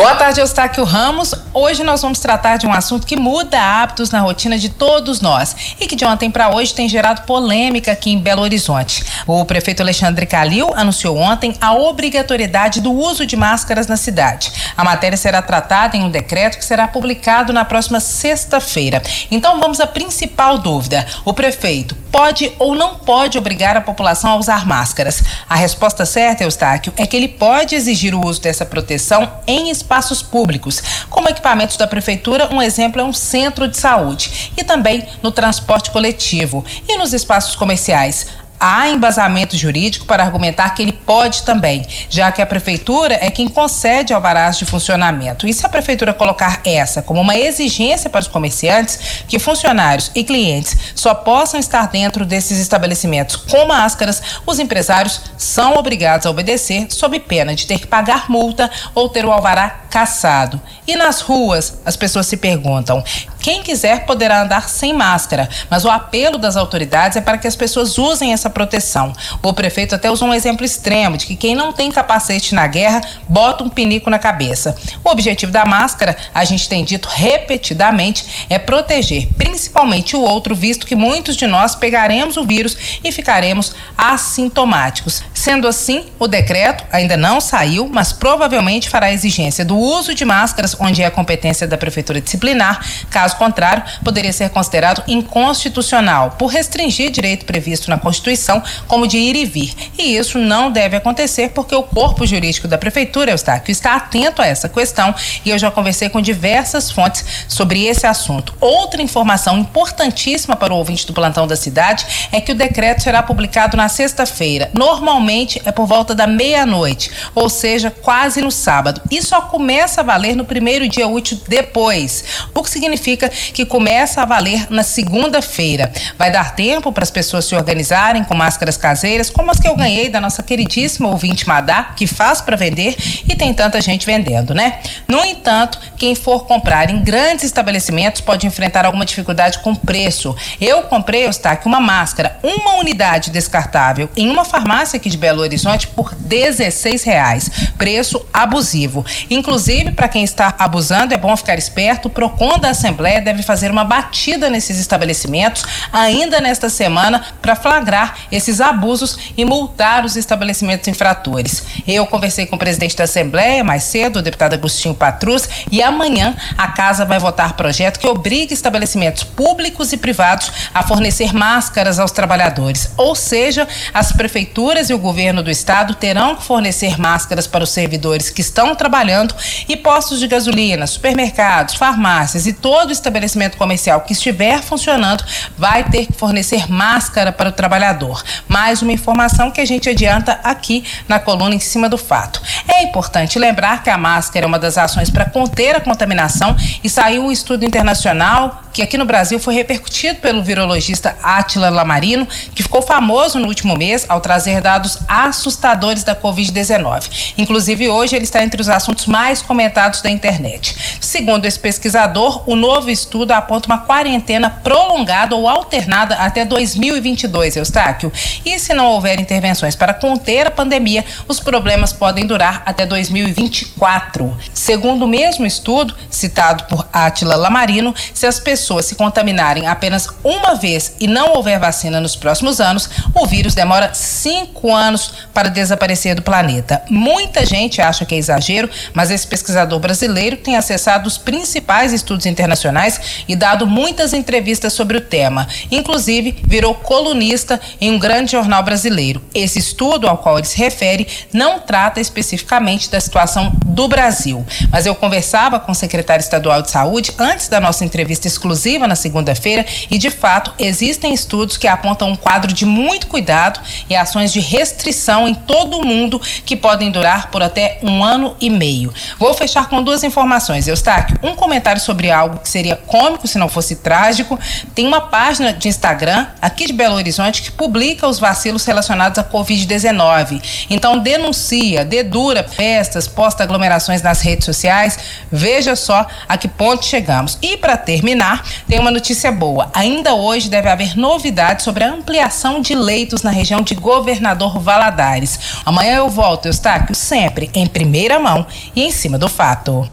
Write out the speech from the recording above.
Boa tarde, Eustáquio Ramos. Hoje nós vamos tratar de um assunto que muda hábitos na rotina de todos nós e que de ontem para hoje tem gerado polêmica aqui em Belo Horizonte. O prefeito Alexandre Calil anunciou ontem a obrigatoriedade do uso de máscaras na cidade. A matéria será tratada em um decreto que será publicado na próxima sexta-feira. Então vamos à principal dúvida: o prefeito pode ou não pode obrigar a população a usar máscaras? A resposta certa, Eustáquio, é que ele pode exigir o uso dessa proteção em espaços públicos, como equipamentos da prefeitura, um exemplo é um centro de saúde, e também no transporte coletivo. E nos espaços comerciais há embasamento jurídico para argumentar que ele pode também, já que a prefeitura é quem concede alvarás de funcionamento. E se a prefeitura colocar essa como uma exigência para os comerciantes, que funcionários e clientes só possam estar dentro desses estabelecimentos com máscaras, os empresários são obrigados a obedecer sob pena de ter que pagar multa ou ter o alvará cassado. E nas ruas, as pessoas se perguntam: quem quiser poderá andar sem máscara, mas o apelo das autoridades é para que as pessoas usem essa proteção. O prefeito até usou um exemplo extremo de que quem não tem capacete na guerra bota um pinico na cabeça. O objetivo da máscara, a gente tem dito repetidamente, é proteger principalmente o outro, visto que muitos de nós pegaremos o vírus e ficaremos assintomáticos. Sendo assim, o decreto ainda não saiu, mas provavelmente fará exigência do uso de máscaras onde é a competência da prefeitura disciplinar, caso Caso contrário, poderia ser considerado inconstitucional por restringir direito previsto na Constituição, como de ir e vir. E isso não deve acontecer porque o corpo jurídico da Prefeitura, Eustáquio, está atento a essa questão e eu já conversei com diversas fontes sobre esse assunto. Outra informação importantíssima para o ouvinte do plantão da cidade é que o decreto será publicado na sexta-feira. Normalmente é por volta da meia-noite, ou seja, quase no sábado. E só começa a valer no primeiro dia útil depois, o que significa significa que começa a valer na segunda-feira. Vai dar tempo para as pessoas se organizarem com máscaras caseiras, como as que eu ganhei da nossa queridíssima ouvinte Madá, que faz para vender e tem tanta gente vendendo, né? No entanto, quem for comprar em grandes estabelecimentos pode enfrentar alguma dificuldade com preço. Eu comprei, Eustáquio, uma máscara, uma unidade descartável, em uma farmácia aqui de Belo Horizonte por 16 reais. Preço abusivo. Inclusive, para quem está abusando, é bom ficar esperto. O PROCON da Assembleia deve fazer uma batida nesses estabelecimentos ainda nesta semana para flagrar esses abusos e multar os estabelecimentos infratores. Eu conversei com o presidente da Assembleia mais cedo, o deputado Agostinho Patrus, e amanhã a casa vai votar projeto que obriga estabelecimentos públicos e privados a fornecer máscaras aos trabalhadores. Ou seja, as prefeituras e o governo do estado terão que fornecer máscaras para os servidores que estão trabalhando e postos de gasolina, supermercados, farmácias e todo estabelecimento comercial que estiver funcionando vai ter que fornecer máscara para o trabalhador. Mais uma informação que a gente adianta aqui na coluna em cima do fato. É importante lembrar que a máscara é uma das ações para conter a contaminação e saiu um estudo internacional que aqui no Brasil foi repercutido pelo virologista Átila Lamarino, que ficou famoso no último mês ao trazer dados assustadores da Covid-19. Inclusive, hoje ele está entre os assuntos mais comentados da internet. Segundo esse pesquisador, o novo estudo aponta uma quarentena prolongada ou alternada até 2022, Eustáquio. E se não houver intervenções para conter a pandemia, os problemas podem durar até 2024. Segundo o mesmo estudo, citado por Átila Lamarino, se as pessoas pessoas se contaminarem apenas uma vez e não houver vacina nos próximos anos, o vírus demora cinco anos para desaparecer do planeta. Muita gente acha que é exagero, mas esse pesquisador brasileiro tem acessado os principais estudos internacionais e dado muitas entrevistas sobre o tema. Inclusive, virou colunista em um grande jornal brasileiro. Esse estudo ao qual ele se refere não trata especificamente da situação do Brasil, mas eu conversava com o secretário estadual de saúde antes da nossa entrevista exclusiva exclusiva na segunda-feira e, de fato, existem estudos que apontam um quadro de muito cuidado e ações de restrição em todo o mundo que podem durar por até um ano e meio. Vou fechar com duas informações, Eustáquio. Um comentário sobre algo que seria cômico se não fosse trágico. Tem uma página de Instagram aqui de Belo Horizonte que publica os vacilos relacionados à Covid-19. Então denuncia, dedura festas, posta aglomerações nas redes sociais. Veja só a que ponto chegamos. E para terminar, tem uma notícia boa. Ainda hoje deve haver novidades sobre a ampliação de leitos na região de Governador Valadares. Amanhã eu volto, Eustáquio, sempre em primeira mão e em cima do fato.